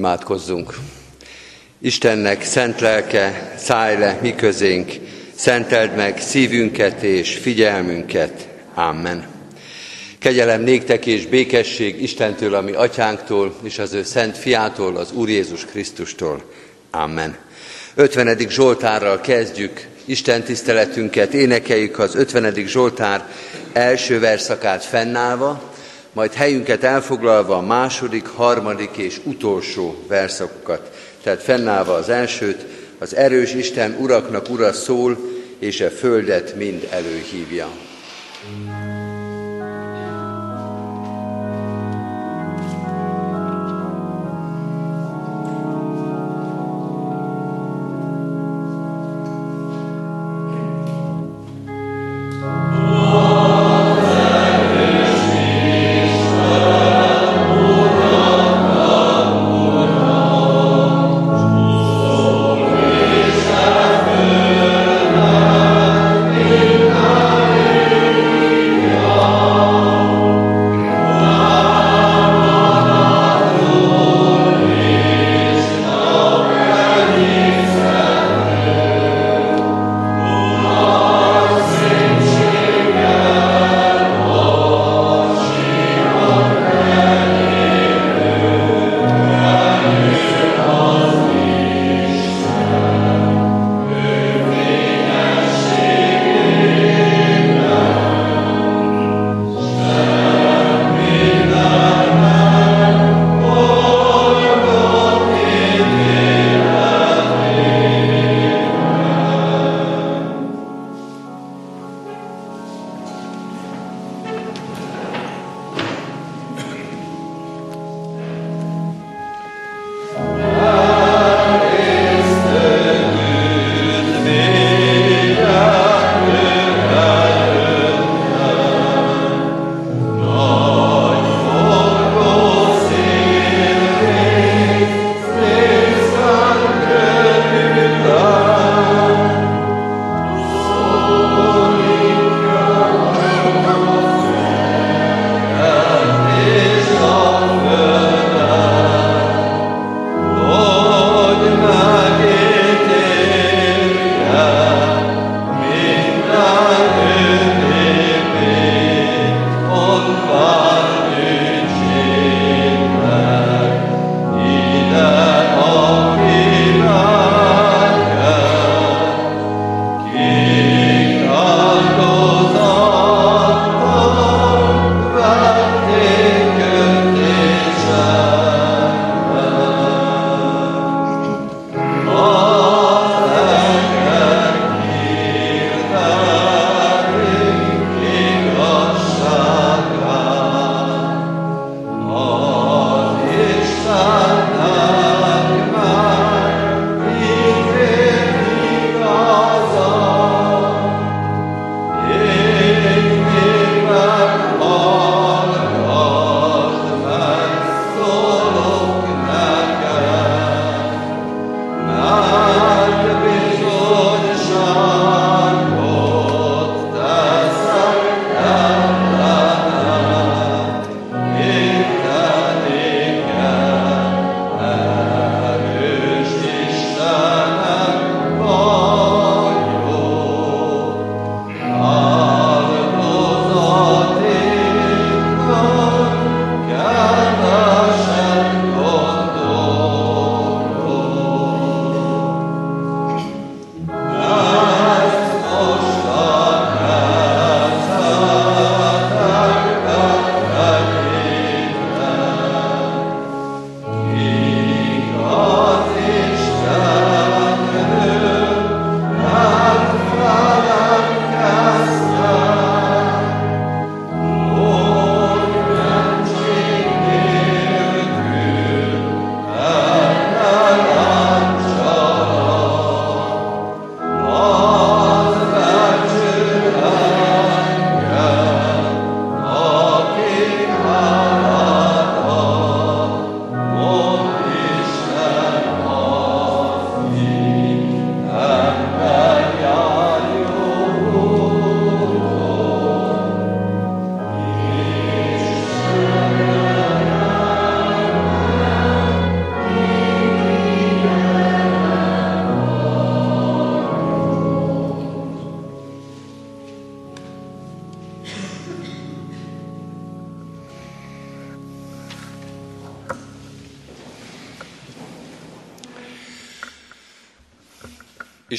Imádkozzunk! Istennek szent lelke, szállj le mi közénk, szenteld meg szívünket és figyelmünket. Amen. Kegyelem néktek és békesség Istentől, ami atyánktól, és az ő szent fiától, az Úr Jézus Krisztustól. Amen. 50. Zsoltárral kezdjük Isten tiszteletünket, énekeljük az 50. Zsoltár első verszakát fennállva, majd helyünket elfoglalva a második, harmadik és utolsó verszakokat. Tehát fennállva az elsőt, az erős Isten uraknak ura szól, és a földet mind előhívja. Mm.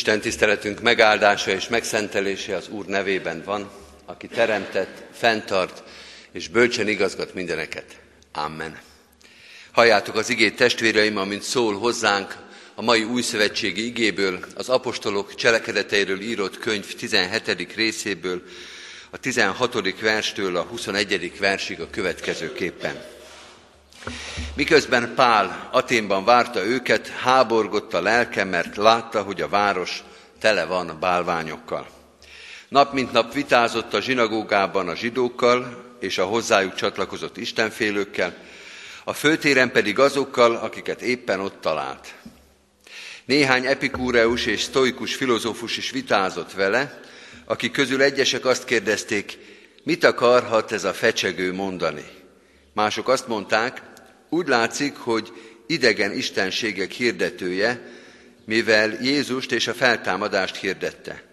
Isten tiszteletünk megáldása és megszentelése az Úr nevében van, aki teremtett, fenntart és bölcsen igazgat mindeneket. Amen. Halljátok az igét testvéreim, amint szól hozzánk a mai új szövetségi igéből, az apostolok cselekedeteiről írott könyv 17. részéből, a 16. verstől a 21. versig a következőképpen. Miközben Pál Aténban várta őket, háborgott a lelke, mert látta, hogy a város tele van bálványokkal. Nap mint nap vitázott a zsinagógában a zsidókkal és a hozzájuk csatlakozott istenfélőkkel, a főtéren pedig azokkal, akiket éppen ott talált. Néhány epikúreus és sztoikus filozófus is vitázott vele, akik közül egyesek azt kérdezték, mit akarhat ez a fecsegő mondani. Mások azt mondták, úgy látszik, hogy idegen istenségek hirdetője, mivel Jézust és a feltámadást hirdette.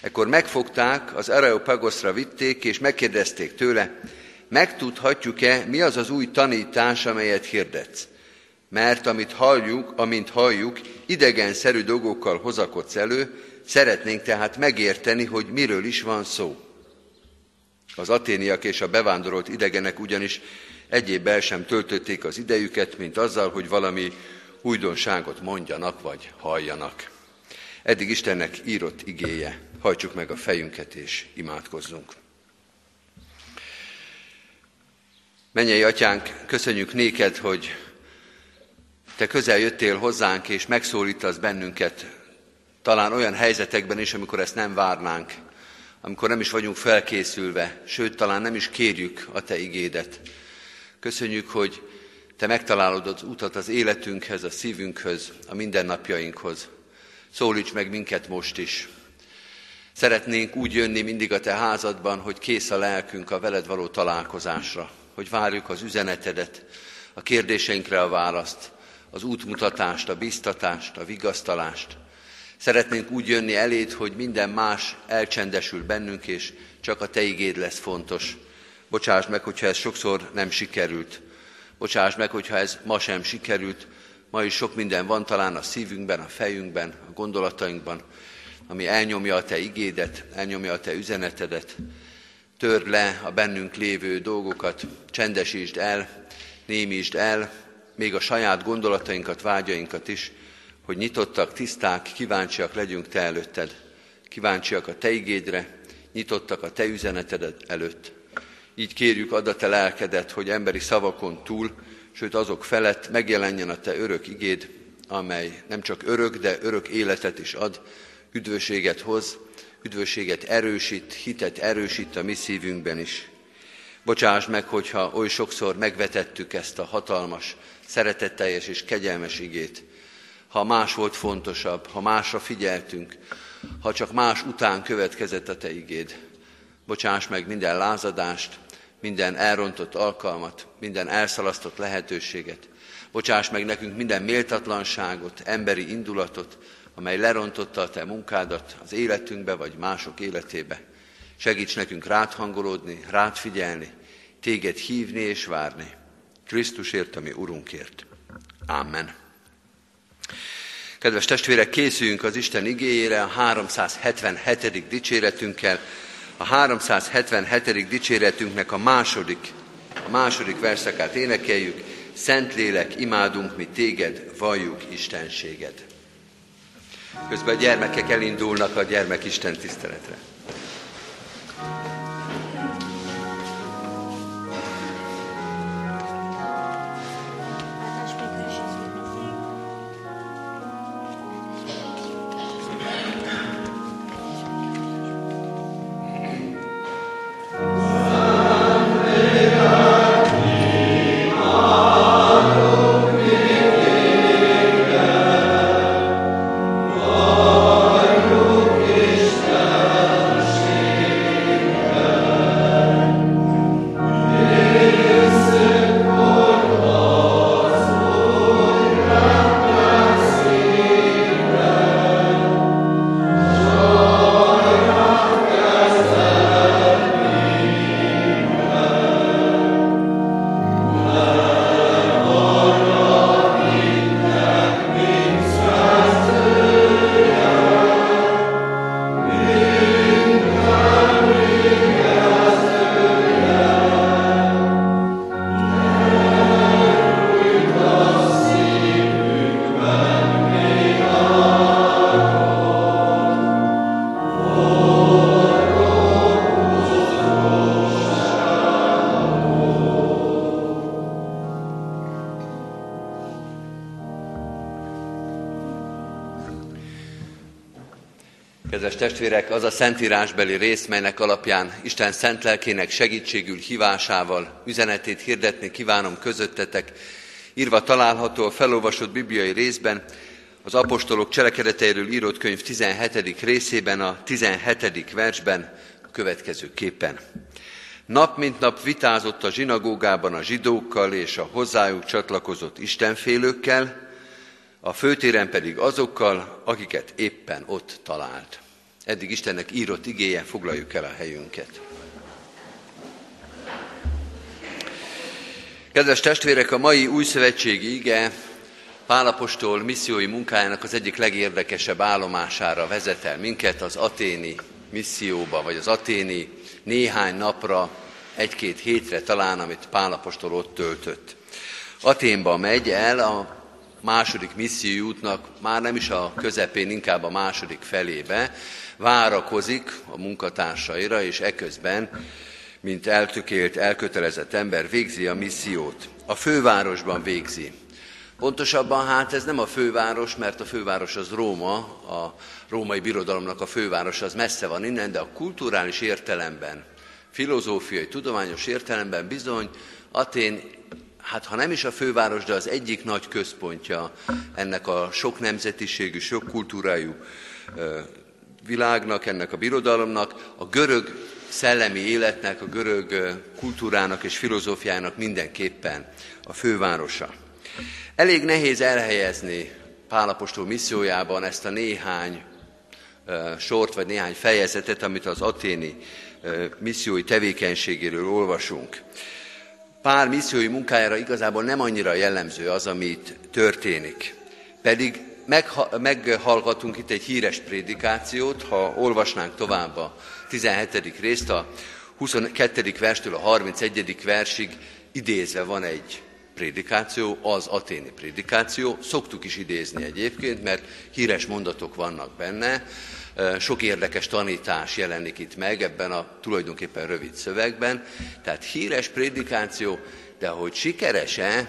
Ekkor megfogták, az Areopagoszra vitték, és megkérdezték tőle, megtudhatjuk-e, mi az az új tanítás, amelyet hirdetsz? Mert amit halljuk, amint halljuk, idegenszerű dolgokkal hozakodsz elő, szeretnénk tehát megérteni, hogy miről is van szó. Az aténiak és a bevándorolt idegenek ugyanis egyéb sem töltötték az idejüket, mint azzal, hogy valami újdonságot mondjanak vagy halljanak. Eddig Istennek írott igéje. Hajtsuk meg a fejünket és imádkozzunk. Mennyei atyánk, köszönjük néked, hogy te közel jöttél hozzánk, és megszólítasz bennünket, talán olyan helyzetekben is, amikor ezt nem várnánk, amikor nem is vagyunk felkészülve, sőt, talán nem is kérjük a te igédet. Köszönjük, hogy te megtalálod az utat az életünkhez, a szívünkhöz, a mindennapjainkhoz. Szólíts meg minket most is. Szeretnénk úgy jönni mindig a te házadban, hogy kész a lelkünk a veled való találkozásra, hogy várjuk az üzenetedet, a kérdéseinkre a választ, az útmutatást, a biztatást, a vigasztalást. Szeretnénk úgy jönni eléd, hogy minden más elcsendesül bennünk, és csak a Te igéd lesz fontos. Bocsáss meg, hogyha ez sokszor nem sikerült. Bocsáss meg, hogyha ez ma sem sikerült. Ma is sok minden van talán a szívünkben, a fejünkben, a gondolatainkban, ami elnyomja a Te igédet, elnyomja a Te üzenetedet. Törd le a bennünk lévő dolgokat, csendesítsd el, némítsd el, még a saját gondolatainkat, vágyainkat is, hogy nyitottak, tiszták, kíváncsiak legyünk Te előtted. Kíváncsiak a Te igédre, nyitottak a Te üzeneted előtt. Így kérjük, add a Te lelkedet, hogy emberi szavakon túl, sőt azok felett megjelenjen a Te örök igéd, amely nem csak örök, de örök életet is ad, üdvösséget hoz, üdvösséget erősít, hitet erősít a mi szívünkben is. Bocsáss meg, hogyha oly sokszor megvetettük ezt a hatalmas, szeretetteljes és kegyelmes igét, ha más volt fontosabb, ha másra figyeltünk, ha csak más után következett a Te igéd. Bocsáss meg minden lázadást, minden elrontott alkalmat, minden elszalasztott lehetőséget. Bocsáss meg nekünk minden méltatlanságot, emberi indulatot, amely lerontotta a Te munkádat az életünkbe vagy mások életébe. Segíts nekünk rád hangolódni, rád figyelni, téged hívni és várni. Krisztusért, ami Urunkért. Amen. Kedves testvérek, készüljünk az Isten igéjére a 377. dicséretünkkel. A 377. dicséretünknek a második, a második verszakát énekeljük. Szentlélek, imádunk mi téged, valljuk Istenséged. Közben a gyermekek elindulnak a gyermek Isten tiszteletre. A szentírásbeli rész, melynek alapján Isten szent lelkének segítségül hívásával üzenetét hirdetni kívánom közöttetek, írva található a felolvasott bibliai részben, az apostolok cselekedeteiről írott könyv 17. részében, a 17. versben a következőképpen. Nap mint nap vitázott a zsinagógában a zsidókkal és a hozzájuk csatlakozott istenfélőkkel, a főtéren pedig azokkal, akiket éppen ott talált. Eddig Istennek írott igéje, foglaljuk el a helyünket. Kedves testvérek, a mai új szövetségi ige Pálapostól missziói munkájának az egyik legérdekesebb állomására vezet el minket az aténi misszióba, vagy az aténi néhány napra, egy-két hétre talán, amit Pálapostól ott töltött. Aténba megy el a második misszióútnak már nem is a közepén, inkább a második felébe, várakozik a munkatársaira, és eközben, mint eltökélt, elkötelezett ember végzi a missziót. A fővárosban végzi. Pontosabban hát ez nem a főváros, mert a főváros az Róma, a római birodalomnak a főváros az messze van innen, de a kulturális értelemben, filozófiai, tudományos értelemben bizony Atén hát ha nem is a főváros, de az egyik nagy központja ennek a sok nemzetiségű, sok kultúrájú világnak, ennek a birodalomnak, a görög szellemi életnek, a görög kultúrának és filozófiának mindenképpen a fővárosa. Elég nehéz elhelyezni Pálapostól missziójában ezt a néhány sort, vagy néhány fejezetet, amit az aténi missziói tevékenységéről olvasunk. Pár missziói munkájára igazából nem annyira jellemző az, amit történik. Pedig meghallgatunk itt egy híres prédikációt, ha olvasnánk tovább a 17. részt, a 22. verstől a 31. versig idézve van egy prédikáció, az aténi prédikáció. Szoktuk is idézni egyébként, mert híres mondatok vannak benne, sok érdekes tanítás jelenik itt meg ebben a tulajdonképpen rövid szövegben. Tehát híres prédikáció, de hogy sikeres-e,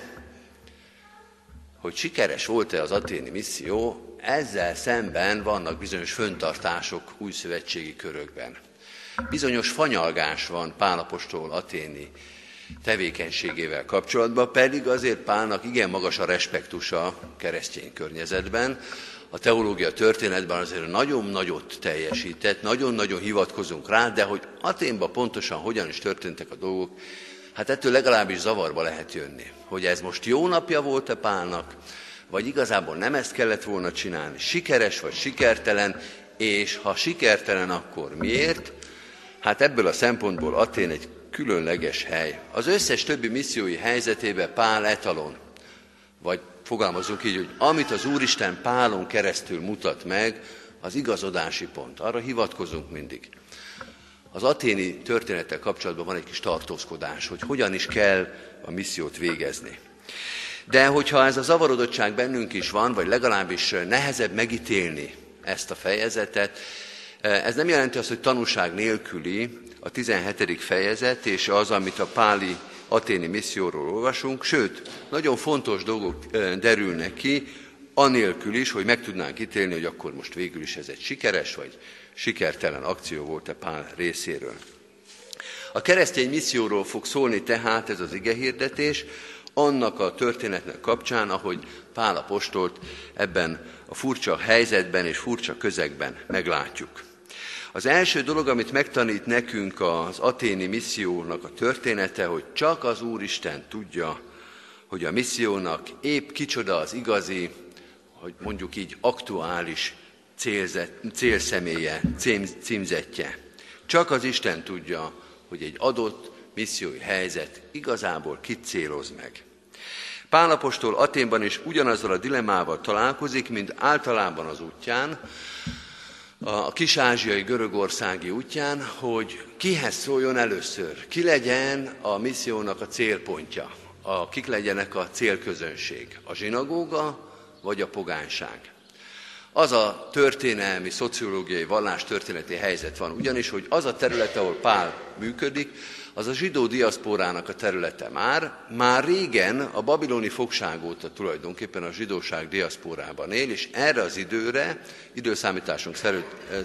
hogy sikeres volt-e az aténi misszió, ezzel szemben vannak bizonyos föntartások új szövetségi körökben. Bizonyos fanyalgás van Pálapostól aténi tevékenységével kapcsolatban, pedig azért Pálnak igen magas a respektusa keresztény környezetben, a teológia történetben azért nagyon nagyot teljesített, nagyon-nagyon hivatkozunk rá, de hogy Aténban pontosan hogyan is történtek a dolgok, hát ettől legalábbis zavarba lehet jönni. Hogy ez most jó napja volt-e Pálnak, vagy igazából nem ezt kellett volna csinálni, sikeres vagy sikertelen, és ha sikertelen, akkor miért? Hát ebből a szempontból Atén egy különleges hely. Az összes többi missziói helyzetében Pál etalon, vagy fogalmazunk így, hogy amit az Úristen Pálon keresztül mutat meg, az igazodási pont. Arra hivatkozunk mindig. Az aténi történettel kapcsolatban van egy kis tartózkodás, hogy hogyan is kell a missziót végezni. De hogyha ez a zavarodottság bennünk is van, vagy legalábbis nehezebb megítélni ezt a fejezetet, ez nem jelenti azt, hogy tanúság nélküli a 17. fejezet és az, amit a Páli aténi misszióról olvasunk, sőt, nagyon fontos dolgok derülnek ki, anélkül is, hogy meg tudnánk ítélni, hogy akkor most végül is ez egy sikeres vagy sikertelen akció volt-e Pál részéről. A keresztény misszióról fog szólni tehát ez az igehirdetés, annak a történetnek kapcsán, ahogy Pál apostolt ebben a furcsa helyzetben és furcsa közegben meglátjuk. Az első dolog, amit megtanít nekünk az aténi missziónak a története, hogy csak az Úristen tudja, hogy a missziónak épp kicsoda az igazi, hogy mondjuk így aktuális célzet, célszemélye, cím, címzetje. Csak az Isten tudja, hogy egy adott missziói helyzet igazából kit céloz meg. Pálapostól Aténban is ugyanazzal a dilemával találkozik, mint általában az útján, a kis-ázsiai görögországi útján, hogy kihez szóljon először, ki legyen a missziónak a célpontja, a, kik legyenek a célközönség, a zsinagóga vagy a pogányság. Az a történelmi, szociológiai, vallástörténeti helyzet van ugyanis, hogy az a terület, ahol Pál működik, az a zsidó diaszporának a területe már, már régen a babiloni fogság óta tulajdonképpen a zsidóság diaszporában él, és erre az időre, időszámításunk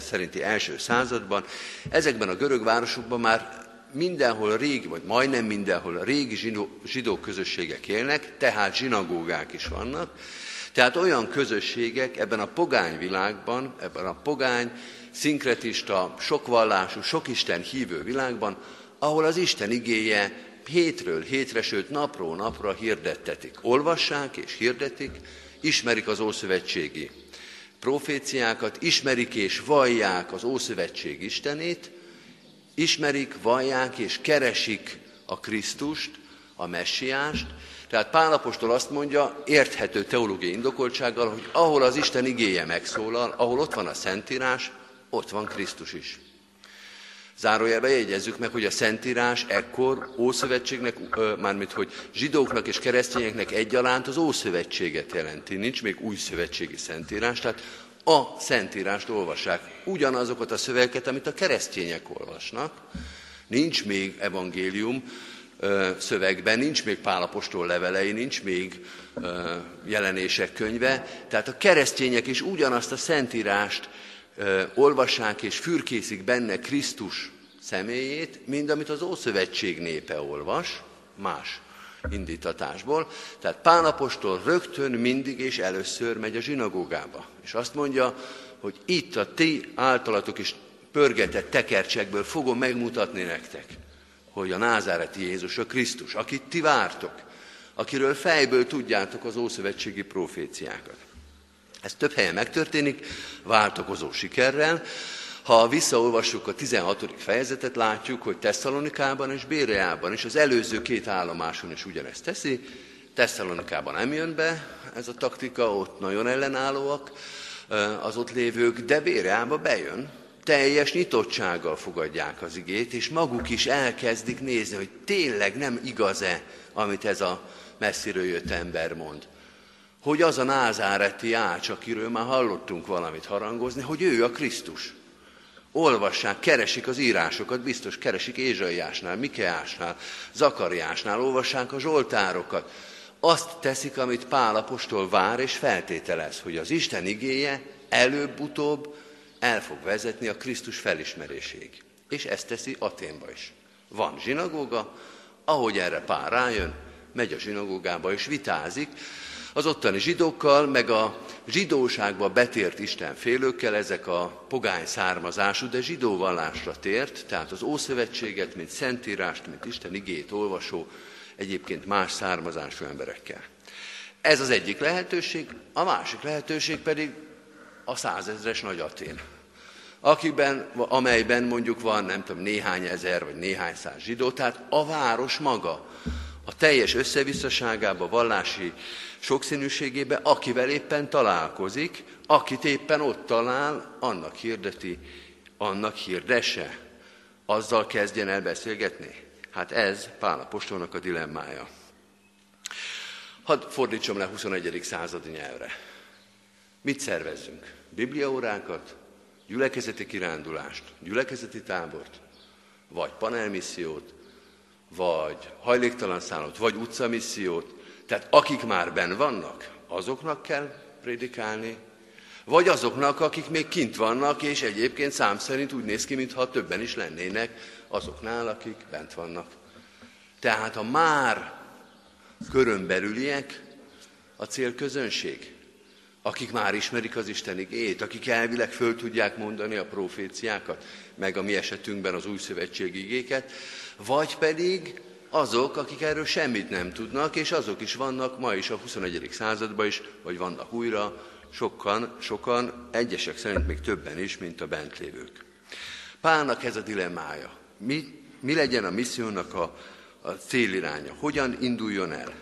szerinti első században, ezekben a görög városokban már mindenhol régi, vagy majdnem mindenhol a régi zsidó, zsidó közösségek élnek, tehát zsinagógák is vannak, tehát olyan közösségek ebben a pogány világban, ebben a pogány, szinkretista, sokvallású, sok Isten hívő világban, ahol az Isten igéje hétről hétre, sőt napról napra hirdettetik. Olvassák és hirdetik, ismerik az Ószövetségi proféciákat, ismerik és vallják az Ószövetség Istenét, ismerik, vallják és keresik a Krisztust, a messiást. Tehát Pálapostól azt mondja, érthető teológiai indokoltsággal, hogy ahol az Isten igéje megszólal, ahol ott van a Szentírás, ott van Krisztus is. Zárójelbe jegyezzük meg, hogy a Szentírás ekkor Ószövetségnek, mármint hogy zsidóknak és keresztényeknek egyaránt az Ószövetséget jelenti. Nincs még új szövetségi Szentírás, tehát a Szentírást olvassák. Ugyanazokat a szövegeket, amit a keresztények olvasnak. Nincs még evangélium szövegben, nincs még Pálapostól levelei, nincs még jelenések könyve. Tehát a keresztények is ugyanazt a Szentírást olvassák és fürkészik benne Krisztus személyét, mint amit az Ószövetség népe olvas, más indítatásból. Tehát Pálapostól rögtön mindig és először megy a zsinagógába. És azt mondja, hogy itt a ti általatok is pörgetett tekercsekből fogom megmutatni nektek, hogy a názáreti Jézus a Krisztus, akit ti vártok, akiről fejből tudjátok az ószövetségi proféciákat. Ez több helyen megtörténik, váltakozó sikerrel. Ha visszaolvassuk a 16. fejezetet, látjuk, hogy Tesszalonikában és Béreában és az előző két állomáson is ugyanezt teszi. Tesszalonikában nem jön be ez a taktika, ott nagyon ellenállóak az ott lévők, de Béreába bejön, teljes nyitottsággal fogadják az igét, és maguk is elkezdik nézni, hogy tényleg nem igaz-e, amit ez a messziről jött ember mond hogy az a názáreti ács, akiről már hallottunk valamit harangozni, hogy ő a Krisztus. Olvassák, keresik az írásokat, biztos keresik Ézsaiásnál, Mikeásnál, Zakariásnál, olvassák a zsoltárokat. Azt teszik, amit Pál apostol vár és feltételez, hogy az Isten igéje előbb-utóbb el fog vezetni a Krisztus felismeréséig. És ezt teszi Aténba is. Van zsinagóga, ahogy erre Pál rájön, megy a zsinagógába és vitázik, az ottani zsidókkal, meg a zsidóságba betért Isten félőkkel, ezek a pogány származású, de zsidó vallásra tért, tehát az Ószövetséget, mint Szentírást, mint Isten igét olvasó, egyébként más származású emberekkel. Ez az egyik lehetőség, a másik lehetőség pedig a százezres Nagy Atén, akiben, amelyben mondjuk van, nem tudom, néhány ezer vagy néhány száz zsidó, tehát a város maga, a teljes összevisszaságába, vallási sokszínűségébe, akivel éppen találkozik, akit éppen ott talál, annak hirdeti, annak hirdesse. Azzal kezdjen el beszélgetni. Hát ez Pál Apostolnak a dilemmája. Hadd fordítsam le 21. századi nyelvre. Mit szervezzünk? Bibliaórákat, gyülekezeti kirándulást, gyülekezeti tábort, vagy panelmissziót, vagy hajléktalan szállót, vagy utcamissziót, tehát akik már benn vannak, azoknak kell prédikálni, vagy azoknak, akik még kint vannak, és egyébként szám szerint úgy néz ki, mintha többen is lennének azoknál, akik bent vannak. Tehát a már körönbelüliek a célközönség, akik már ismerik az Isten igét, akik elvileg föl tudják mondani a proféciákat, meg a mi esetünkben az új szövetségi igéket, vagy pedig azok, akik erről semmit nem tudnak, és azok is vannak ma is a 21. században is, vagy vannak újra, sokan, sokan, egyesek szerint még többen is, mint a bent lévők. Pálnak ez a dilemmája. Mi, mi legyen a missziónak a, a céliránya? Hogyan induljon el?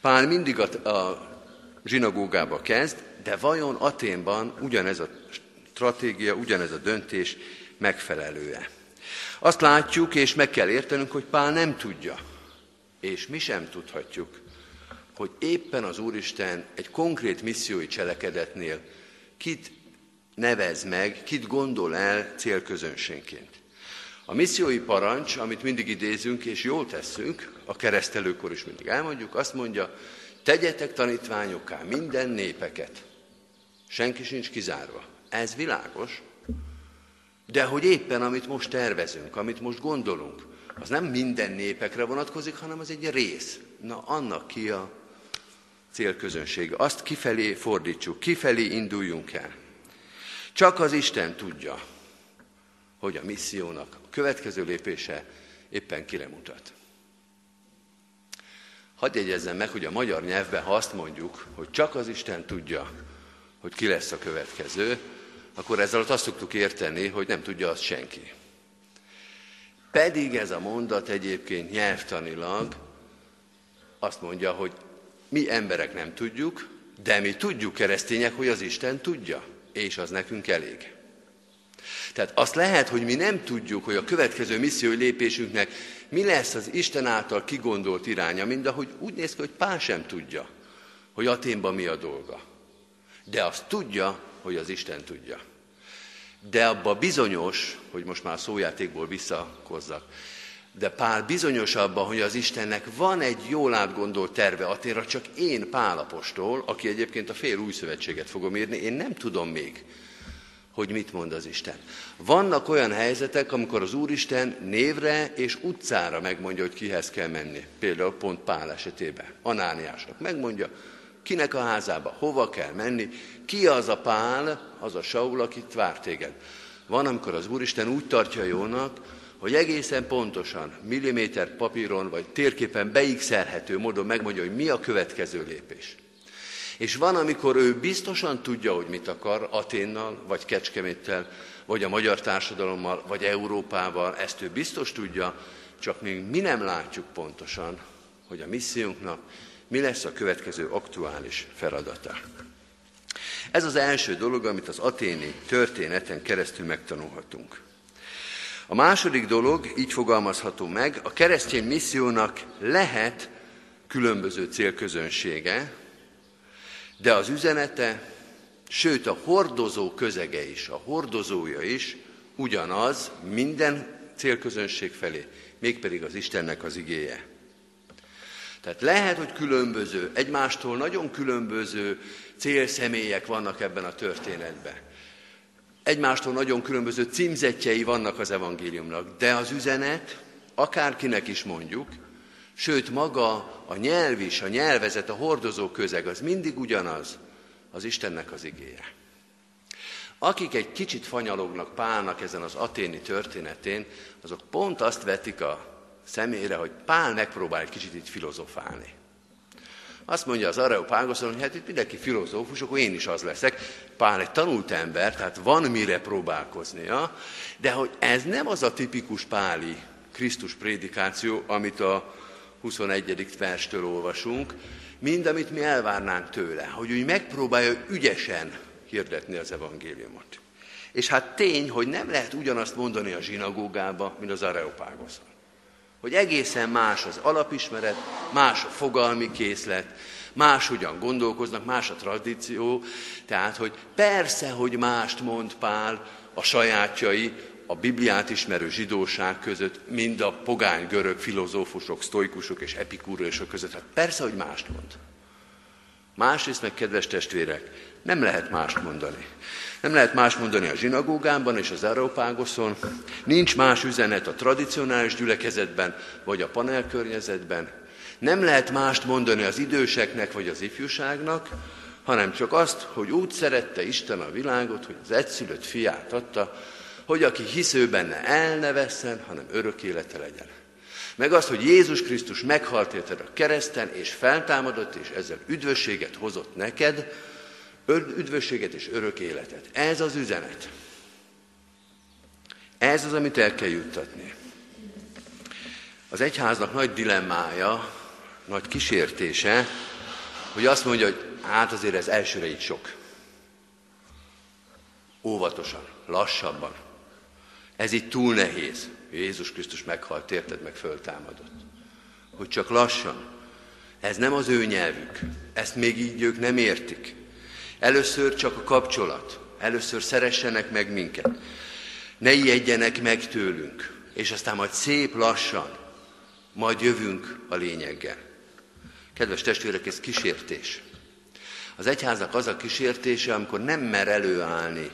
Pál mindig a, a zsinagógába kezd, de vajon Aténban ugyanez a stratégia, ugyanez a döntés megfelelőe? Azt látjuk, és meg kell értenünk, hogy Pál nem tudja, és mi sem tudhatjuk, hogy éppen az Úristen egy konkrét missziói cselekedetnél kit nevez meg, kit gondol el célközönségként. A missziói parancs, amit mindig idézünk és jól tesszünk, a keresztelőkor is mindig elmondjuk, azt mondja, tegyetek tanítványokká minden népeket. Senki sincs kizárva. Ez világos, de hogy éppen amit most tervezünk, amit most gondolunk, az nem minden népekre vonatkozik, hanem az egy rész. Na, annak ki a célközönség. Azt kifelé fordítsuk, kifelé induljunk el. Csak az Isten tudja, hogy a missziónak a következő lépése éppen kire mutat. Hadd jegyezzem meg, hogy a magyar nyelvben, ha azt mondjuk, hogy csak az Isten tudja, hogy ki lesz a következő, akkor ezzel azt szoktuk érteni, hogy nem tudja azt senki. Pedig ez a mondat egyébként nyelvtanilag azt mondja, hogy mi emberek nem tudjuk, de mi tudjuk keresztények, hogy az Isten tudja, és az nekünk elég. Tehát azt lehet, hogy mi nem tudjuk, hogy a következő missziói lépésünknek mi lesz az Isten által kigondolt iránya, mind ahogy úgy néz ki, hogy Pál sem tudja, hogy Aténban mi a dolga. De azt tudja, hogy az Isten tudja. De abba bizonyos, hogy most már szójátékból visszakozzak, de Pál bizonyos abban, hogy az Istennek van egy jól átgondolt terve Aténra, csak én Pálapostól, aki egyébként a fél új szövetséget fogom írni, én nem tudom még, hogy mit mond az Isten. Vannak olyan helyzetek, amikor az Úristen névre és utcára megmondja, hogy kihez kell menni. Például pont Pál esetében. Anániásnak megmondja, kinek a házába, hova kell menni, ki az a Pál, az a Saul, akit vár téged. Van, amikor az Úristen úgy tartja jónak, hogy egészen pontosan, milliméter papíron vagy térképen beixelhető módon megmondja, hogy mi a következő lépés. És van, amikor ő biztosan tudja, hogy mit akar Aténnal, vagy Kecskeméttel, vagy a magyar társadalommal, vagy Európával, ezt ő biztos tudja, csak még mi nem látjuk pontosan, hogy a missziónknak mi lesz a következő aktuális feladata. Ez az első dolog, amit az aténi történeten keresztül megtanulhatunk. A második dolog, így fogalmazható meg, a keresztény missziónak lehet különböző célközönsége, de az üzenete, sőt a hordozó közege is, a hordozója is ugyanaz minden célközönség felé, mégpedig az Istennek az igéje. Tehát lehet, hogy különböző, egymástól nagyon különböző célszemélyek vannak ebben a történetben. Egymástól nagyon különböző címzetjei vannak az evangéliumnak, de az üzenet, akárkinek is mondjuk, sőt maga a nyelv is, a nyelvezet, a hordozó közeg, az mindig ugyanaz, az Istennek az igéje. Akik egy kicsit fanyalognak Pálnak ezen az aténi történetén, azok pont azt vetik a szemére, hogy Pál megpróbál egy kicsit itt filozofálni. Azt mondja az Areopágoszon, hogy hát itt mindenki filozófus, akkor én is az leszek. Pál egy tanult ember, tehát van mire próbálkoznia, de hogy ez nem az a tipikus páli Krisztus prédikáció, amit a 21. verstől olvasunk, mind amit mi elvárnánk tőle, hogy úgy megpróbálja ügyesen hirdetni az evangéliumot. És hát tény, hogy nem lehet ugyanazt mondani a zsinagógába, mint az Areopágoszon hogy egészen más az alapismeret, más a fogalmi készlet, más hogyan gondolkoznak, más a tradíció, tehát, hogy persze, hogy mást mond Pál a sajátjai, a Bibliát ismerő zsidóság között, mind a pogány görög filozófusok, sztoikusok és epikúrusok között. Hát persze, hogy mást mond. Másrészt meg, kedves testvérek, nem lehet mást mondani. Nem lehet más mondani a zsinagógában és az Európágoszon. Nincs más üzenet a tradicionális gyülekezetben vagy a panelkörnyezetben. Nem lehet mást mondani az időseknek vagy az ifjúságnak, hanem csak azt, hogy úgy szerette Isten a világot, hogy az egyszülött fiát adta, hogy aki hisző benne el ne vesszen, hanem örök élete legyen. Meg azt, hogy Jézus Krisztus meghalt érted a kereszten, és feltámadott, és ezzel üdvösséget hozott neked, üdvösséget és örök életet. Ez az üzenet. Ez az, amit el kell juttatni. Az egyháznak nagy dilemmája, nagy kísértése, hogy azt mondja, hogy hát azért ez elsőre így sok. Óvatosan, lassabban. Ez itt túl nehéz. Jézus Krisztus meghalt, érted, meg föltámadott. Hogy csak lassan. Ez nem az ő nyelvük. Ezt még így ők nem értik. Először csak a kapcsolat. Először szeressenek meg minket. Ne ijedjenek meg tőlünk. és aztán majd szép lassan, majd jövünk a lényeggel. Kedves testvérek, ez kísértés. Az egyháznak az a kísértése, amikor nem mer előállni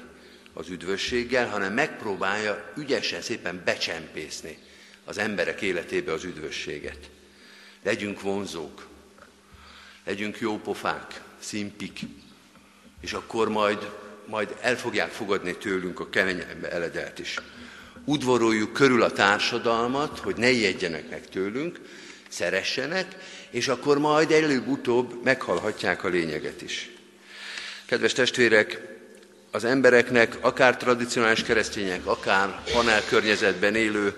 az üdvösséggel, hanem megpróbálja ügyesen, szépen becsempészni az emberek életébe az üdvösséget. Legyünk vonzók, legyünk jópofák, szimpik, és akkor majd, majd el fogják fogadni tőlünk a keményebb eledelt is. Udvaroljuk körül a társadalmat, hogy ne ijedjenek meg tőlünk, szeressenek, és akkor majd előbb-utóbb meghalhatják a lényeget is. Kedves testvérek, az embereknek, akár tradicionális keresztények, akár panel környezetben élő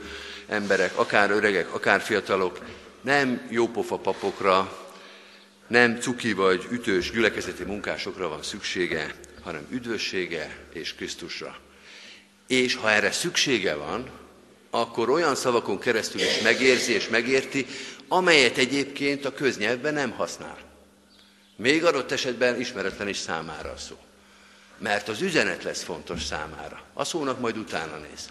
emberek, akár öregek, akár fiatalok, nem jópofa papokra, nem cuki vagy ütős gyülekezeti munkásokra van szüksége, hanem üdvössége és Krisztusra. És ha erre szüksége van, akkor olyan szavakon keresztül is megérzi és megérti, amelyet egyébként a köznyelvben nem használ. Még adott esetben ismeretlen is számára szó. Mert az üzenet lesz fontos számára. A szónak majd utána néz.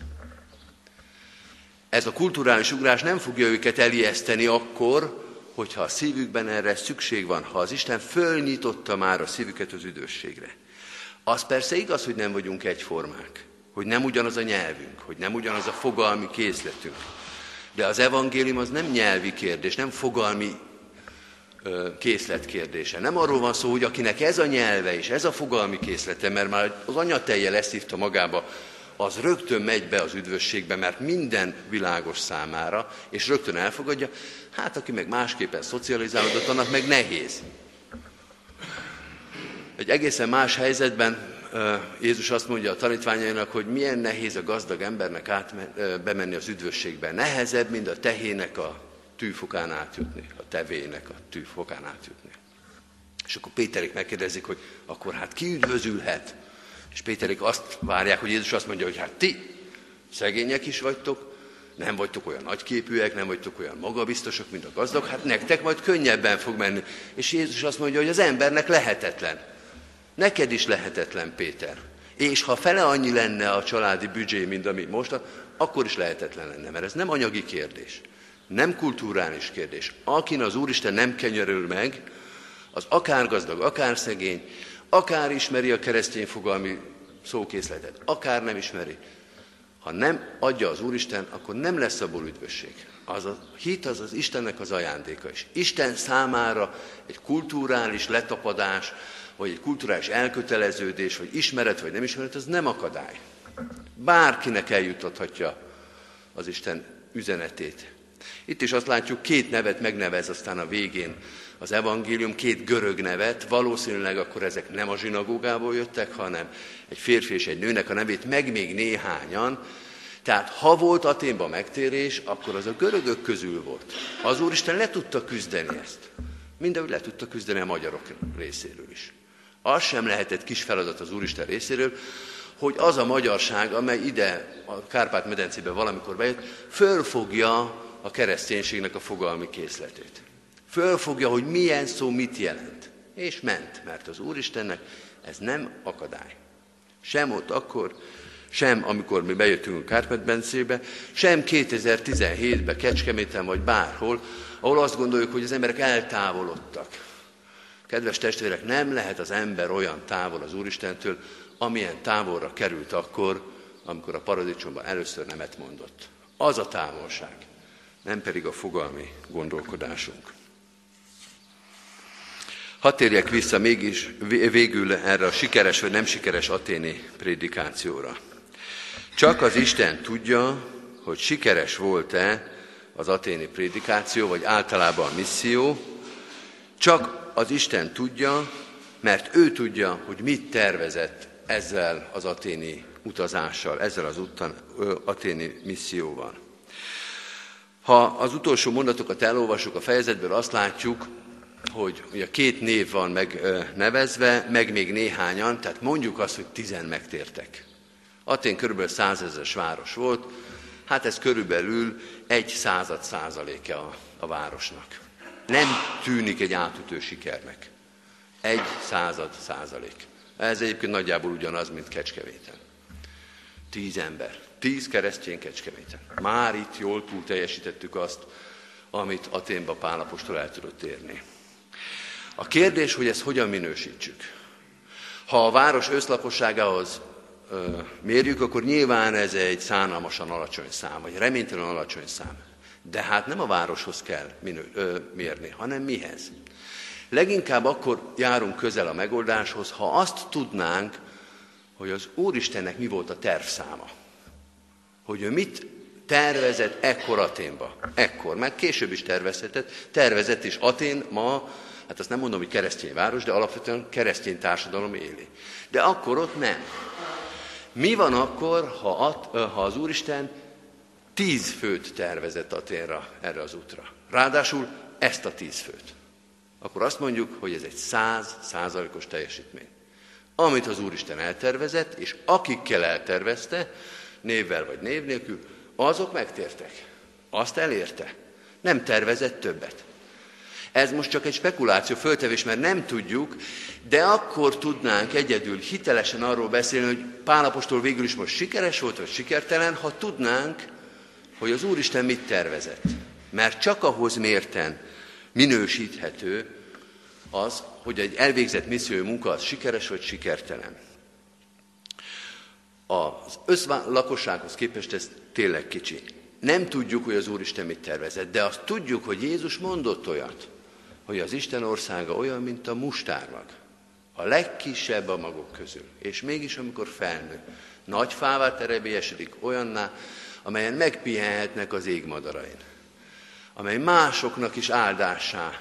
Ez a kulturális ugrás nem fogja őket elijeszteni akkor, hogyha a szívükben erre szükség van, ha az Isten fölnyitotta már a szívüket az üdvösségre. Az persze igaz, hogy nem vagyunk egyformák, hogy nem ugyanaz a nyelvünk, hogy nem ugyanaz a fogalmi készletünk. De az evangélium az nem nyelvi kérdés, nem fogalmi ö, készlet kérdése. Nem arról van szó, hogy akinek ez a nyelve és ez a fogalmi készlete, mert már az anyatelje leszívta magába, az rögtön megy be az üdvösségbe, mert minden világos számára, és rögtön elfogadja. Hát, aki meg másképpen szocializálódott, annak meg nehéz. Egy egészen más helyzetben Jézus azt mondja a tanítványainak, hogy milyen nehéz a gazdag embernek át, bemenni az üdvösségbe. Nehezebb, mint a tehének a tűfokán átjutni, a tevének a tűfokán átjutni. És akkor Péterik megkérdezik, hogy akkor hát ki üdvözülhet? És Péterik azt várják, hogy Jézus azt mondja, hogy hát ti szegények is vagytok, nem vagytok olyan nagyképűek, nem vagytok olyan magabiztosak, mint a gazdag, hát nektek majd könnyebben fog menni. És Jézus azt mondja, hogy az embernek lehetetlen. Neked is lehetetlen, Péter. És ha fele annyi lenne a családi büdzsé, mint ami most, akkor is lehetetlen lenne, mert ez nem anyagi kérdés, nem kulturális kérdés. Akin az Úristen nem kenyerül meg, az akár gazdag, akár szegény, akár ismeri a keresztény fogalmi szókészletet, akár nem ismeri, ha nem adja az Úristen, akkor nem lesz abból üdvösség. Az a hit az az Istennek az ajándéka is. Isten számára egy kulturális letapadás, vagy egy kulturális elköteleződés, vagy ismeret, vagy nem ismeret, az nem akadály. Bárkinek eljutathatja az Isten üzenetét. Itt is azt látjuk, két nevet megnevez aztán a végén az evangélium, két görög nevet, valószínűleg akkor ezek nem a zsinagógából jöttek, hanem egy férfi és egy nőnek a nevét, meg még néhányan. Tehát ha volt Aténban megtérés, akkor az a görögök közül volt. Az Úristen le tudta küzdeni ezt. Mindenhogy le tudta küzdeni a magyarok részéről is. Az sem lehetett kis feladat az Úristen részéről, hogy az a magyarság, amely ide a Kárpát-medencébe valamikor bejött, fölfogja a kereszténységnek a fogalmi készletét. Fölfogja, hogy milyen szó mit jelent. És ment, mert az Úristennek ez nem akadály. Sem ott akkor, sem amikor mi bejöttünk a Kárpát-Bencébe, sem 2017-ben Kecskeméten vagy bárhol, ahol azt gondoljuk, hogy az emberek eltávolodtak. Kedves testvérek, nem lehet az ember olyan távol az Úristentől, amilyen távolra került akkor, amikor a paradicsomban először nemet mondott. Az a távolság, nem pedig a fogalmi gondolkodásunk. Hadd térjek vissza mégis végül erre a sikeres vagy nem sikeres aténi prédikációra. Csak az Isten tudja, hogy sikeres volt-e az aténi prédikáció, vagy általában a misszió, csak az Isten tudja, mert ő tudja, hogy mit tervezett ezzel az aténi utazással, ezzel az utan, ö, aténi misszióval. Ha az utolsó mondatokat elolvasjuk a fejezetből, azt látjuk, hogy ugye két név van megnevezve, meg még néhányan, tehát mondjuk azt, hogy tizen megtértek. Atén körülbelül százezes város volt, hát ez körülbelül egy század százaléke a, a városnak. Nem tűnik egy átütő sikernek. Egy század százalék. Ez egyébként nagyjából ugyanaz, mint Kecskevéten. Tíz ember. Tíz keresztény kecskeméten. Már itt jól túl teljesítettük azt, amit Aténba Pálapostól el tudott érni. A kérdés, hogy ezt hogyan minősítsük. Ha a város összlakosságához ö, mérjük, akkor nyilván ez egy szánalmasan alacsony szám, vagy reménytelen alacsony szám. De hát nem a városhoz kell minő, ö, mérni, hanem mihez. Leginkább akkor járunk közel a megoldáshoz, ha azt tudnánk, hogy az Úristennek mi volt a tervszáma. Hogy ő mit tervezett ekkor Aténba. Ekkor, mert később is tervezhetett. Tervezett is Atén ma, hát azt nem mondom, hogy keresztény város, de alapvetően keresztény társadalom éli. De akkor ott nem. Mi van akkor, ha, at, ha az Úristen tíz főt tervezett Aténra, erre az útra? Ráadásul ezt a tíz főt. Akkor azt mondjuk, hogy ez egy száz százalékos teljesítmény. Amit az Úristen eltervezett, és akikkel eltervezte, névvel vagy név nélkül, azok megtértek. Azt elérte. Nem tervezett többet. Ez most csak egy spekuláció, föltevés, mert nem tudjuk, de akkor tudnánk egyedül hitelesen arról beszélni, hogy Pálapostól végül is most sikeres volt, vagy sikertelen, ha tudnánk, hogy az Úristen mit tervezett. Mert csak ahhoz mérten minősíthető az, hogy egy elvégzett missziói munka az sikeres vagy sikertelen. Az összlakossághoz képest ez tényleg kicsi. Nem tudjuk, hogy az Úristen mit tervezett, de azt tudjuk, hogy Jézus mondott olyat, hogy az Isten országa olyan, mint a mustármag. A legkisebb a magok közül. És mégis, amikor felnő, nagy fává terebélyesedik olyanná, amelyen megpihenhetnek az égmadarain. Amely másoknak is áldásá,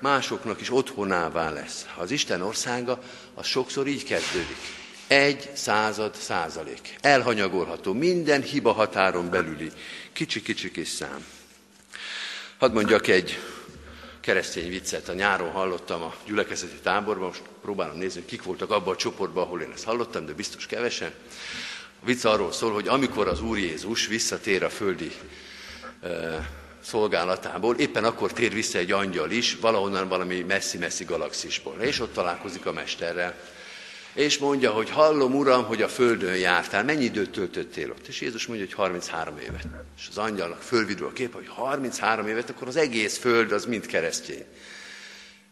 másoknak is otthonává lesz. Az Isten országa, az sokszor így kezdődik. Egy század százalék. Elhanyagolható, minden hiba határon belüli. Kicsi-kicsi kis szám. Hadd mondjak egy keresztény viccet. A nyáron hallottam a gyülekezeti táborban, most próbálom nézni, kik voltak abban a csoportban, ahol én ezt hallottam, de biztos kevesen. A vicc arról szól, hogy amikor az Úr Jézus visszatér a földi e, szolgálatából, éppen akkor tér vissza egy angyal is, valahonnan valami messzi-messzi galaxisból, és ott találkozik a mesterrel és mondja, hogy hallom, Uram, hogy a földön jártál, mennyi időt töltöttél ott? És Jézus mondja, hogy 33 évet. És az angyalnak fölvidul a kép, hogy 33 évet, akkor az egész föld az mind keresztény.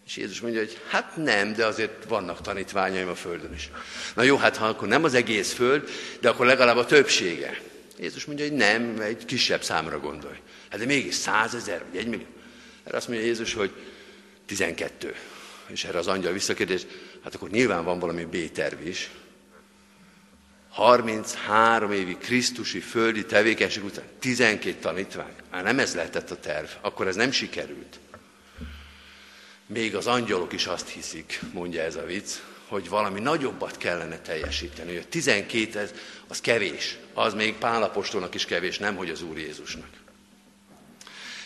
És Jézus mondja, hogy hát nem, de azért vannak tanítványaim a földön is. Na jó, hát ha akkor nem az egész föld, de akkor legalább a többsége. Jézus mondja, hogy nem, egy kisebb számra gondolj. Hát de mégis százezer, vagy egy millió. Erre azt mondja Jézus, hogy 12. És erre az angyal visszakérdez, hát akkor nyilván van valami B-terv is. 33 évi Krisztusi földi tevékenység után 12 tanítvány. Már nem ez lehetett a terv, akkor ez nem sikerült. Még az angyalok is azt hiszik, mondja ez a vicc, hogy valami nagyobbat kellene teljesíteni. Hogy 12 ez, az kevés. Az még Pálapostolnak is kevés, nem hogy az Úr Jézusnak.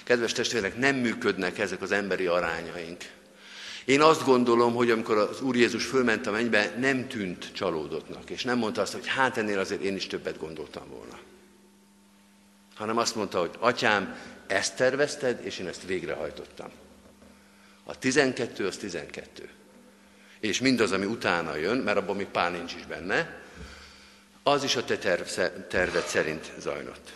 Kedves testvérek, nem működnek ezek az emberi arányaink. Én azt gondolom, hogy amikor az Úr Jézus fölment a mennybe, nem tűnt csalódottnak, és nem mondta azt, hogy hát ennél azért én is többet gondoltam volna. Hanem azt mondta, hogy atyám, ezt tervezted, és én ezt végrehajtottam. A 12 az 12. És mindaz, ami utána jön, mert abban még pár nincs is benne, az is a te terved szerint zajlott.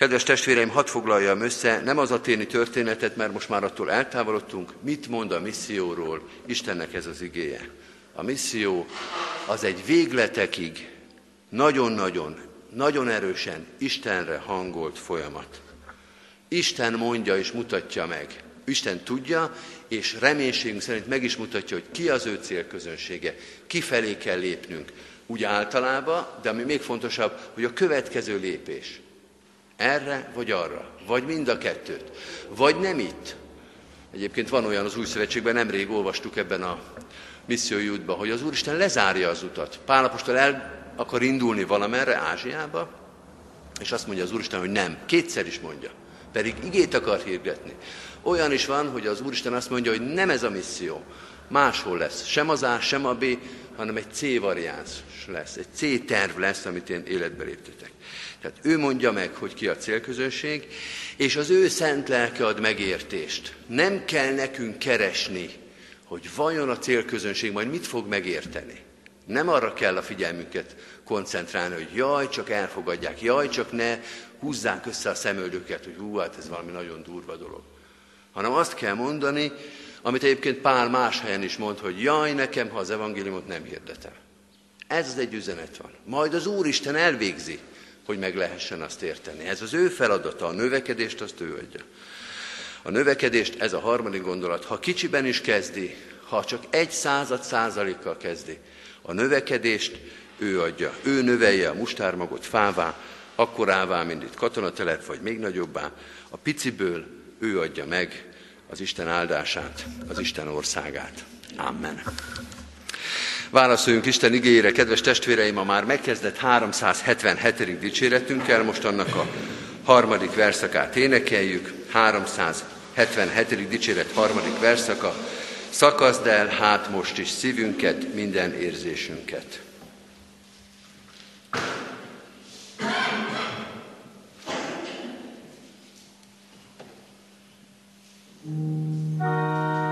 Kedves testvéreim, hadd foglaljam össze, nem az aténi történetet, mert most már attól eltávolodtunk, mit mond a misszióról Istennek ez az igéje. A misszió az egy végletekig nagyon-nagyon, nagyon erősen Istenre hangolt folyamat. Isten mondja és mutatja meg. Isten tudja, és reménységünk szerint meg is mutatja, hogy ki az ő célközönsége, kifelé kell lépnünk. Úgy általában, de ami még fontosabb, hogy a következő lépés – erre vagy arra, vagy mind a kettőt, vagy nem itt. Egyébként van olyan az új szövetségben, nemrég olvastuk ebben a missziói útban, hogy az Úristen lezárja az utat. Pálapostól el akar indulni valamerre, Ázsiába, és azt mondja az Úristen, hogy nem. Kétszer is mondja. Pedig igét akar hirdetni. Olyan is van, hogy az Úristen azt mondja, hogy nem ez a misszió. Máshol lesz. Sem az A, sem a B, hanem egy C variáns lesz. Egy C terv lesz, amit én életbe léptetek. Tehát ő mondja meg, hogy ki a célközönség, és az ő szent lelke ad megértést. Nem kell nekünk keresni, hogy vajon a célközönség majd mit fog megérteni. Nem arra kell a figyelmünket koncentrálni, hogy jaj, csak elfogadják, jaj, csak ne húzzák össze a szemöldöket, hogy hú, hát ez valami nagyon durva dolog. Hanem azt kell mondani, amit egyébként Pál más helyen is mond, hogy jaj nekem, ha az evangéliumot nem hirdetem. Ez az egy üzenet van. Majd az Úristen elvégzi, hogy meg lehessen azt érteni. Ez az ő feladata, a növekedést azt ő adja. A növekedést, ez a harmadik gondolat, ha kicsiben is kezdi, ha csak egy század százalékkal kezdi, a növekedést ő adja. Ő növelje a mustármagot fává, akkorává, mint itt katonatelep, vagy még nagyobbá. A piciből ő adja meg az Isten áldását, az Isten országát. Amen. Válaszoljunk Isten igényére, kedves testvéreim, a már megkezdett 377. dicséretünkkel, most annak a harmadik verszakát énekeljük, 377. dicséret harmadik verszaka, szakaszd el hát most is szívünket, minden érzésünket. Hajtsuk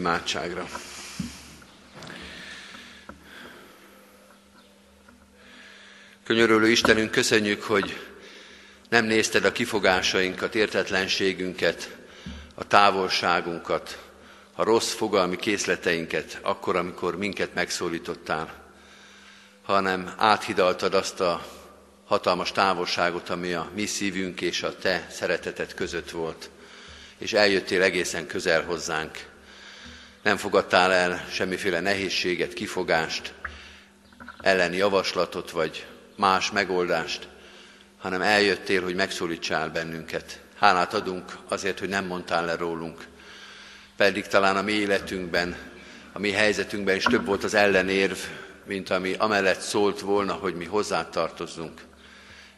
imádságra. Könyörülő Istenünk, köszönjük, hogy nem nézted a kifogásainkat, értetlenségünket, a távolságunkat, a rossz fogalmi készleteinket, akkor, amikor minket megszólítottál, hanem áthidaltad azt a hatalmas távolságot, ami a mi szívünk és a te szereteted között volt és eljöttél egészen közel hozzánk. Nem fogadtál el semmiféle nehézséget, kifogást, elleni javaslatot vagy más megoldást, hanem eljöttél, hogy megszólítsál bennünket. Hálát adunk azért, hogy nem mondtál le rólunk. Pedig talán a mi életünkben, a mi helyzetünkben is több volt az ellenérv, mint ami amellett szólt volna, hogy mi hozzá tartozzunk.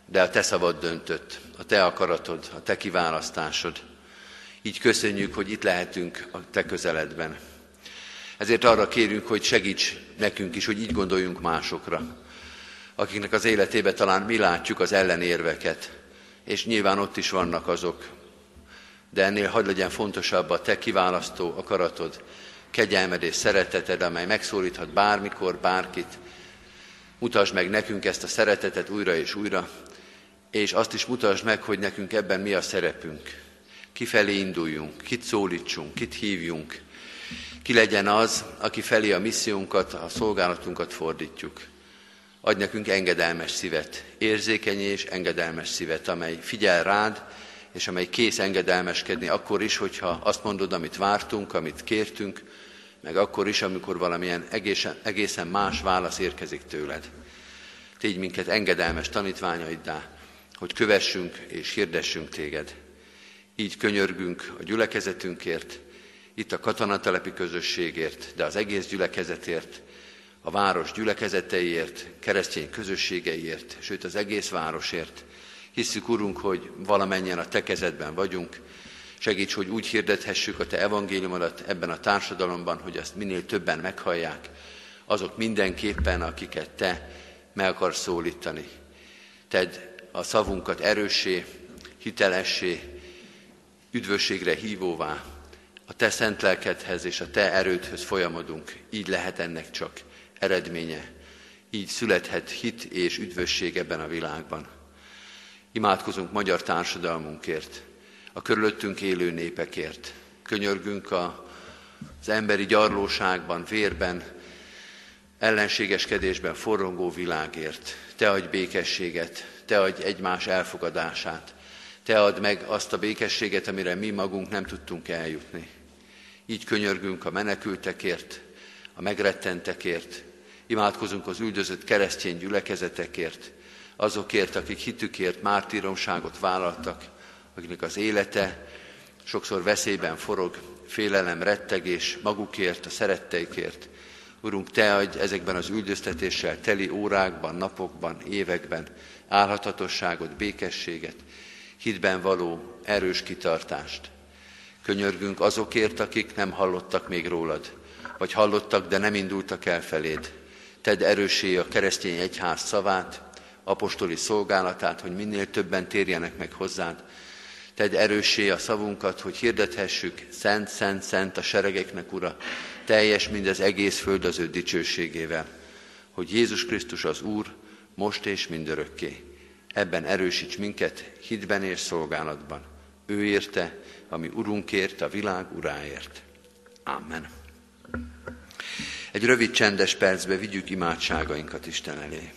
De a te szavad döntött, a te akaratod, a te kiválasztásod. Így köszönjük, hogy itt lehetünk a Te közeledben. Ezért arra kérünk, hogy segíts nekünk is, hogy így gondoljunk másokra, akiknek az életébe talán mi látjuk az ellenérveket, és nyilván ott is vannak azok, de ennél hagyd legyen fontosabb a Te kiválasztó akaratod, kegyelmed és szereteted, amely megszólíthat bármikor, bárkit. Mutasd meg nekünk ezt a szeretetet újra és újra, és azt is mutasd meg, hogy nekünk ebben mi a szerepünk kifelé induljunk, kit szólítsunk, kit hívjunk, ki legyen az, aki felé a missziónkat, a szolgálatunkat fordítjuk. Adj nekünk engedelmes szívet, érzékeny és engedelmes szívet, amely figyel rád, és amely kész engedelmeskedni akkor is, hogyha azt mondod, amit vártunk, amit kértünk, meg akkor is, amikor valamilyen egészen, egészen más válasz érkezik tőled. Tégy minket engedelmes tanítványaiddá, hogy kövessünk és hirdessünk téged. Így könyörgünk a gyülekezetünkért, itt a katonatelepi közösségért, de az egész gyülekezetért, a város gyülekezeteiért, keresztény közösségeiért, sőt az egész városért. Hisszük, Urunk, hogy valamennyien a Te kezedben vagyunk, segíts, hogy úgy hirdethessük a Te evangéliumodat ebben a társadalomban, hogy azt minél többen meghallják, azok mindenképpen, akiket Te meg akarsz szólítani. Tedd a szavunkat erőssé, hitelessé, üdvösségre hívóvá, a te szent lelkedhez és a te erődhöz folyamodunk. Így lehet ennek csak eredménye. Így születhet hit és üdvösség ebben a világban. Imádkozunk magyar társadalmunkért, a körülöttünk élő népekért. Könyörgünk a, az emberi gyarlóságban, vérben, ellenségeskedésben forrongó világért. Te adj békességet, Te adj egymás elfogadását, Te add meg azt a békességet, amire mi magunk nem tudtunk eljutni. Így könyörgünk a menekültekért, a megrettentekért, imádkozunk az üldözött keresztény gyülekezetekért, azokért, akik hitükért mártíromságot vállaltak, akiknek az élete sokszor veszélyben forog, félelem, rettegés magukért, a szeretteikért. Urunk, Te adj ezekben az üldöztetéssel teli órákban, napokban, években állhatatosságot, békességet, hitben való erős kitartást. Könyörgünk azokért, akik nem hallottak még rólad, vagy hallottak, de nem indultak el feléd. Tedd erősé a keresztény egyház szavát, apostoli szolgálatát, hogy minél többen térjenek meg hozzád. Tedd erősé a szavunkat, hogy hirdethessük, szent, szent, szent a seregeknek, Ura, teljes mindez egész föld az ő dicsőségével, hogy Jézus Krisztus az Úr, most és mindörökké. Ebben erősíts minket hitben és szolgálatban. Ő érte, ami Urunkért, a világ uráért. Amen. Egy rövid csendes percbe vigyük imádságainkat Isten elé.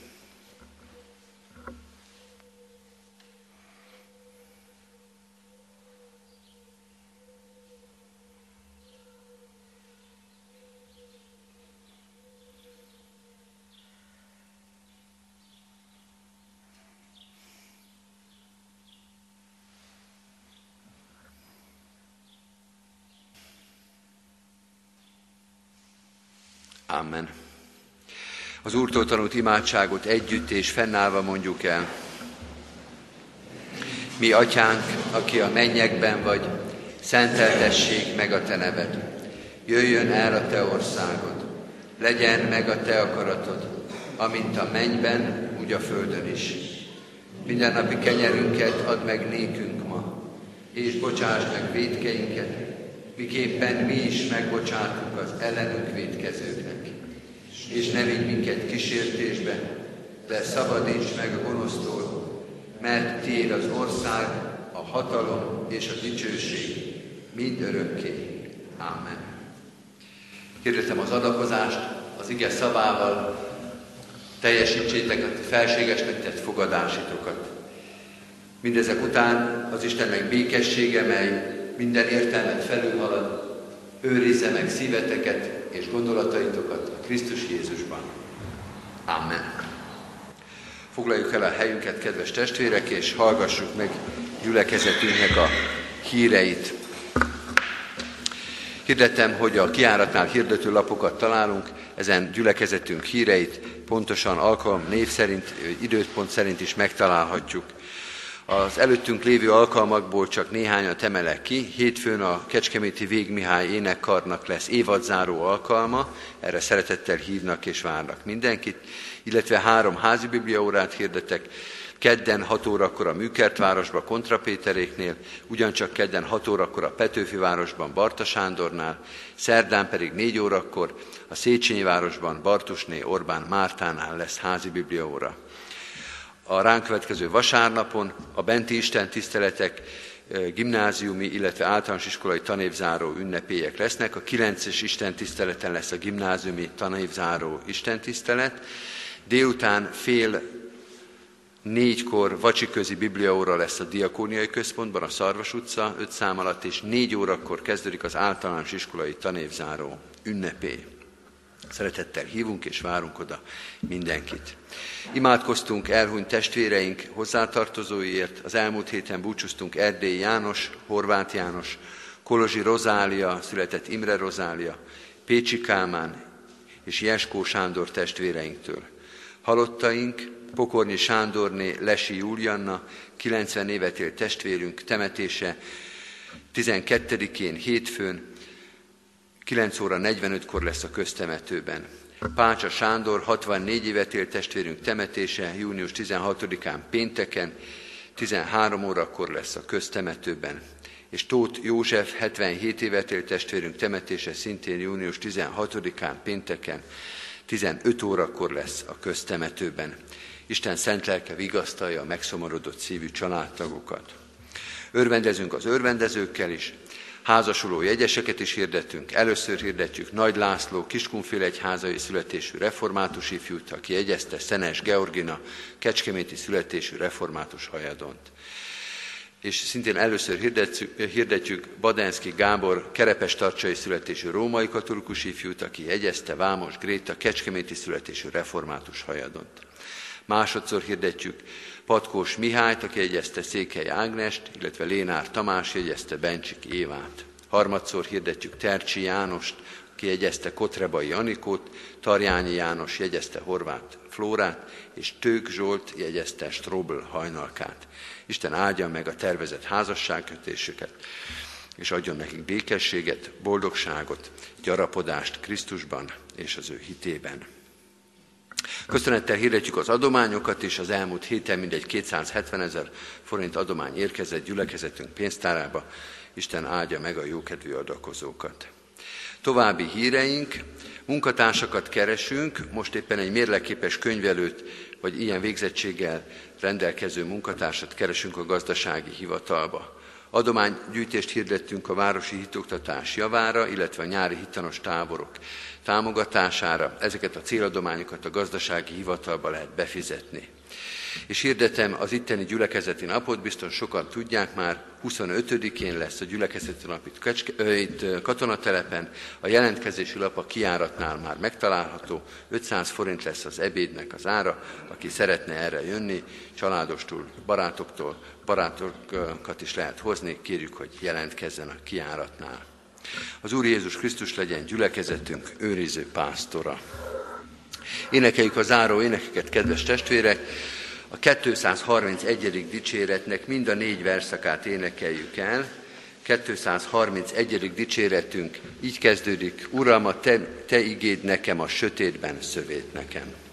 Amen. Az Úrtól tanult imádságot együtt és fennállva mondjuk el. Mi, Atyánk, aki a mennyekben vagy, szenteltessék meg a Te neved. Jöjjön el a Te országod. Legyen meg a Te akaratod, amint a mennyben, úgy a földön is. Mindennapi kenyerünket add meg nékünk ma, és bocsáss meg védkeinket, miképpen mi is megbocsátunk az ellenünk védkezőknek. És ne vigy minket kísértésbe, de szabadíts meg a gonosztól, mert tiéd az ország, a hatalom és a dicsőség mind örökké. Amen. Kérdezem az adakozást, az ige szavával teljesítsétek a felségesnek tett fogadásitokat. Mindezek után az Istennek békessége, mely minden értelmet felülhalad, őrizze meg szíveteket és gondolataitokat Krisztus Jézusban. Amen. Foglaljuk el a helyünket, kedves testvérek, és hallgassuk meg gyülekezetünknek a híreit. Hirdettem, hogy a kiáratnál hirdető lapokat találunk, ezen gyülekezetünk híreit pontosan alkalom név szerint, időpont szerint is megtalálhatjuk. Az előttünk lévő alkalmakból csak néhányat emelek ki. Hétfőn a Kecskeméti Végmihály énekkarnak lesz évadzáró alkalma, erre szeretettel hívnak és várnak mindenkit, illetve három házi bibliaórát hirdetek, Kedden 6 órakor a Műkertvárosban, Kontra Péteréknél, ugyancsak kedden 6 órakor a Petőfi városban, Barta Sándornál, szerdán pedig 4 órakor a Széchenyi városban, Bartusné Orbán Mártánál lesz házi bibliaóra a ránk következő vasárnapon a benti Isten tiszteletek gimnáziumi, illetve általános iskolai tanévzáró ünnepélyek lesznek. A 9-es Isten tiszteleten lesz a gimnáziumi tanévzáró Isten tisztelet. Délután fél négykor vacsiközi bibliaóra lesz a Diakóniai Központban, a Szarvas utca 5 szám alatt, és négy órakor kezdődik az általános iskolai tanévzáró ünnepély. Szeretettel hívunk és várunk oda mindenkit. Imádkoztunk elhunyt testvéreink hozzátartozóiért, az elmúlt héten búcsúztunk Erdély János, Horváth János, Kolozsi Rozália, született Imre Rozália, Pécsi Kálmán és Jeskó Sándor testvéreinktől. Halottaink, Pokornyi Sándorné, Lesi Júlianna, 90 évet élt testvérünk temetése 12-én hétfőn 9 óra 45-kor lesz a köztemetőben. Pácsa Sándor, 64 évet élt testvérünk temetése, június 16-án pénteken, 13 órakor lesz a köztemetőben. És Tóth József 77 évet élt testvérünk temetése szintén június 16-án pénteken 15 órakor lesz a köztemetőben. Isten szent lelke vigasztalja a megszomorodott szívű családtagokat. Örvendezünk az örvendezőkkel is, házasuló jegyeseket is hirdettünk. Először hirdetjük Nagy László, Kiskunfél egyházai születésű református ifjút, aki jegyezte Szenes Georgina, Kecskeméti születésű református hajadont. És szintén először hirdetjük, Badenszki Gábor, Kerepes tartsai születésű római katolikus ifjút, aki jegyezte Vámos Gréta, Kecskeméti születésű református hajadont. Másodszor hirdetjük Patkós Mihályt, aki jegyezte Székely Ágnest, illetve Lénár Tamás jegyezte Bencsik Évát. Harmadszor hirdetjük Tercsi Jánost, aki jegyezte Kotrebai Anikót, Tarjányi János jegyezte Horvát Flórát, és Tők Zsolt jegyezte Strobl hajnalkát. Isten áldja meg a tervezett házasságkötésüket, és adjon nekik békességet, boldogságot, gyarapodást Krisztusban és az ő hitében. Köszönettel hirdetjük az adományokat is, az elmúlt héten mindegy 270 ezer forint adomány érkezett gyülekezetünk pénztárába. Isten áldja meg a jókedvű adakozókat. További híreink, munkatársakat keresünk, most éppen egy mérleképes könyvelőt, vagy ilyen végzettséggel rendelkező munkatársat keresünk a gazdasági hivatalba. Adománygyűjtést hirdettünk a városi hitoktatás javára, illetve a nyári hitanos táborok támogatására. Ezeket a céladományokat a gazdasági hivatalba lehet befizetni. És hirdetem az itteni gyülekezeti napot, biztos sokan tudják már, 25-én lesz a gyülekezeti nap itt, Kecske, itt katonatelepen, a jelentkezési lap a kiáratnál már megtalálható, 500 forint lesz az ebédnek az ára, aki szeretne erre jönni, családostól, barátoktól, barátokat is lehet hozni, kérjük, hogy jelentkezzen a kiáratnál. Az Úr Jézus Krisztus legyen gyülekezetünk őriző pásztora. Énekeljük a záró énekeket, kedves testvérek! A 231. dicséretnek mind a négy verszakát énekeljük el. 231. dicséretünk így kezdődik, Uram, a te, te igéd nekem a sötétben szövét nekem.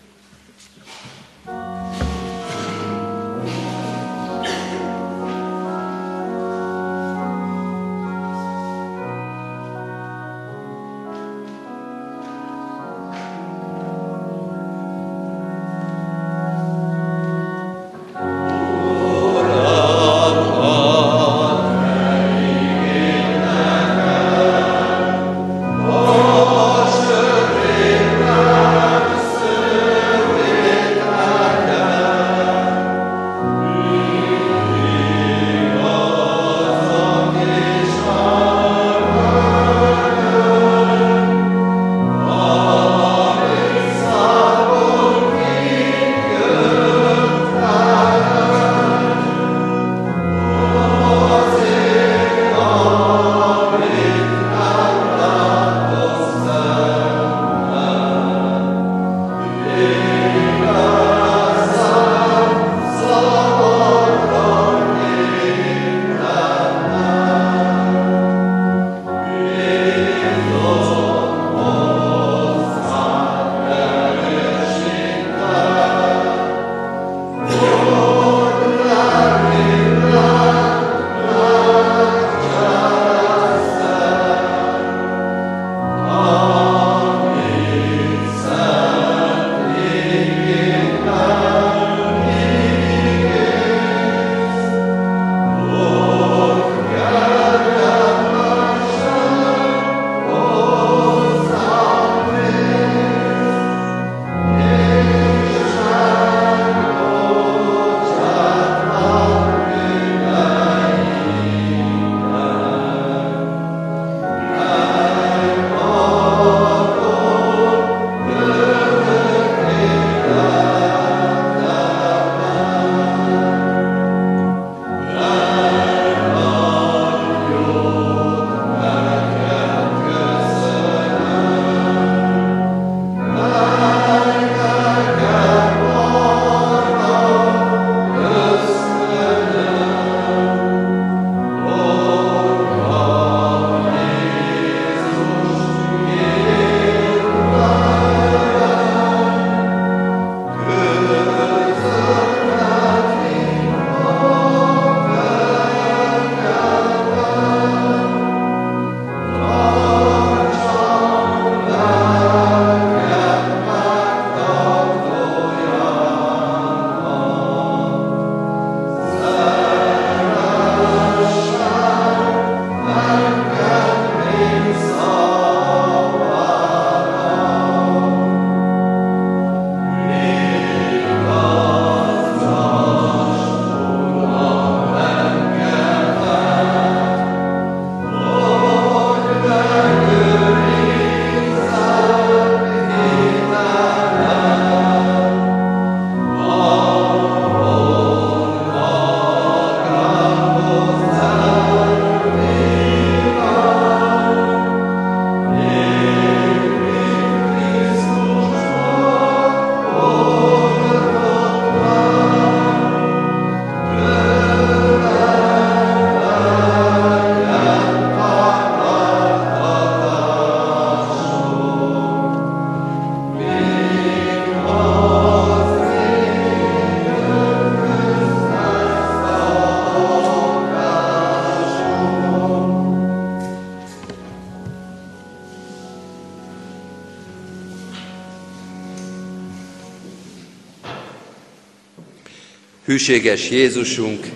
Hűséges Jézusunk,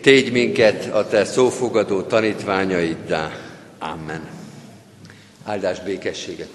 tégy minket a Te szófogadó tanítványaiddá. Amen. Áldás békességet.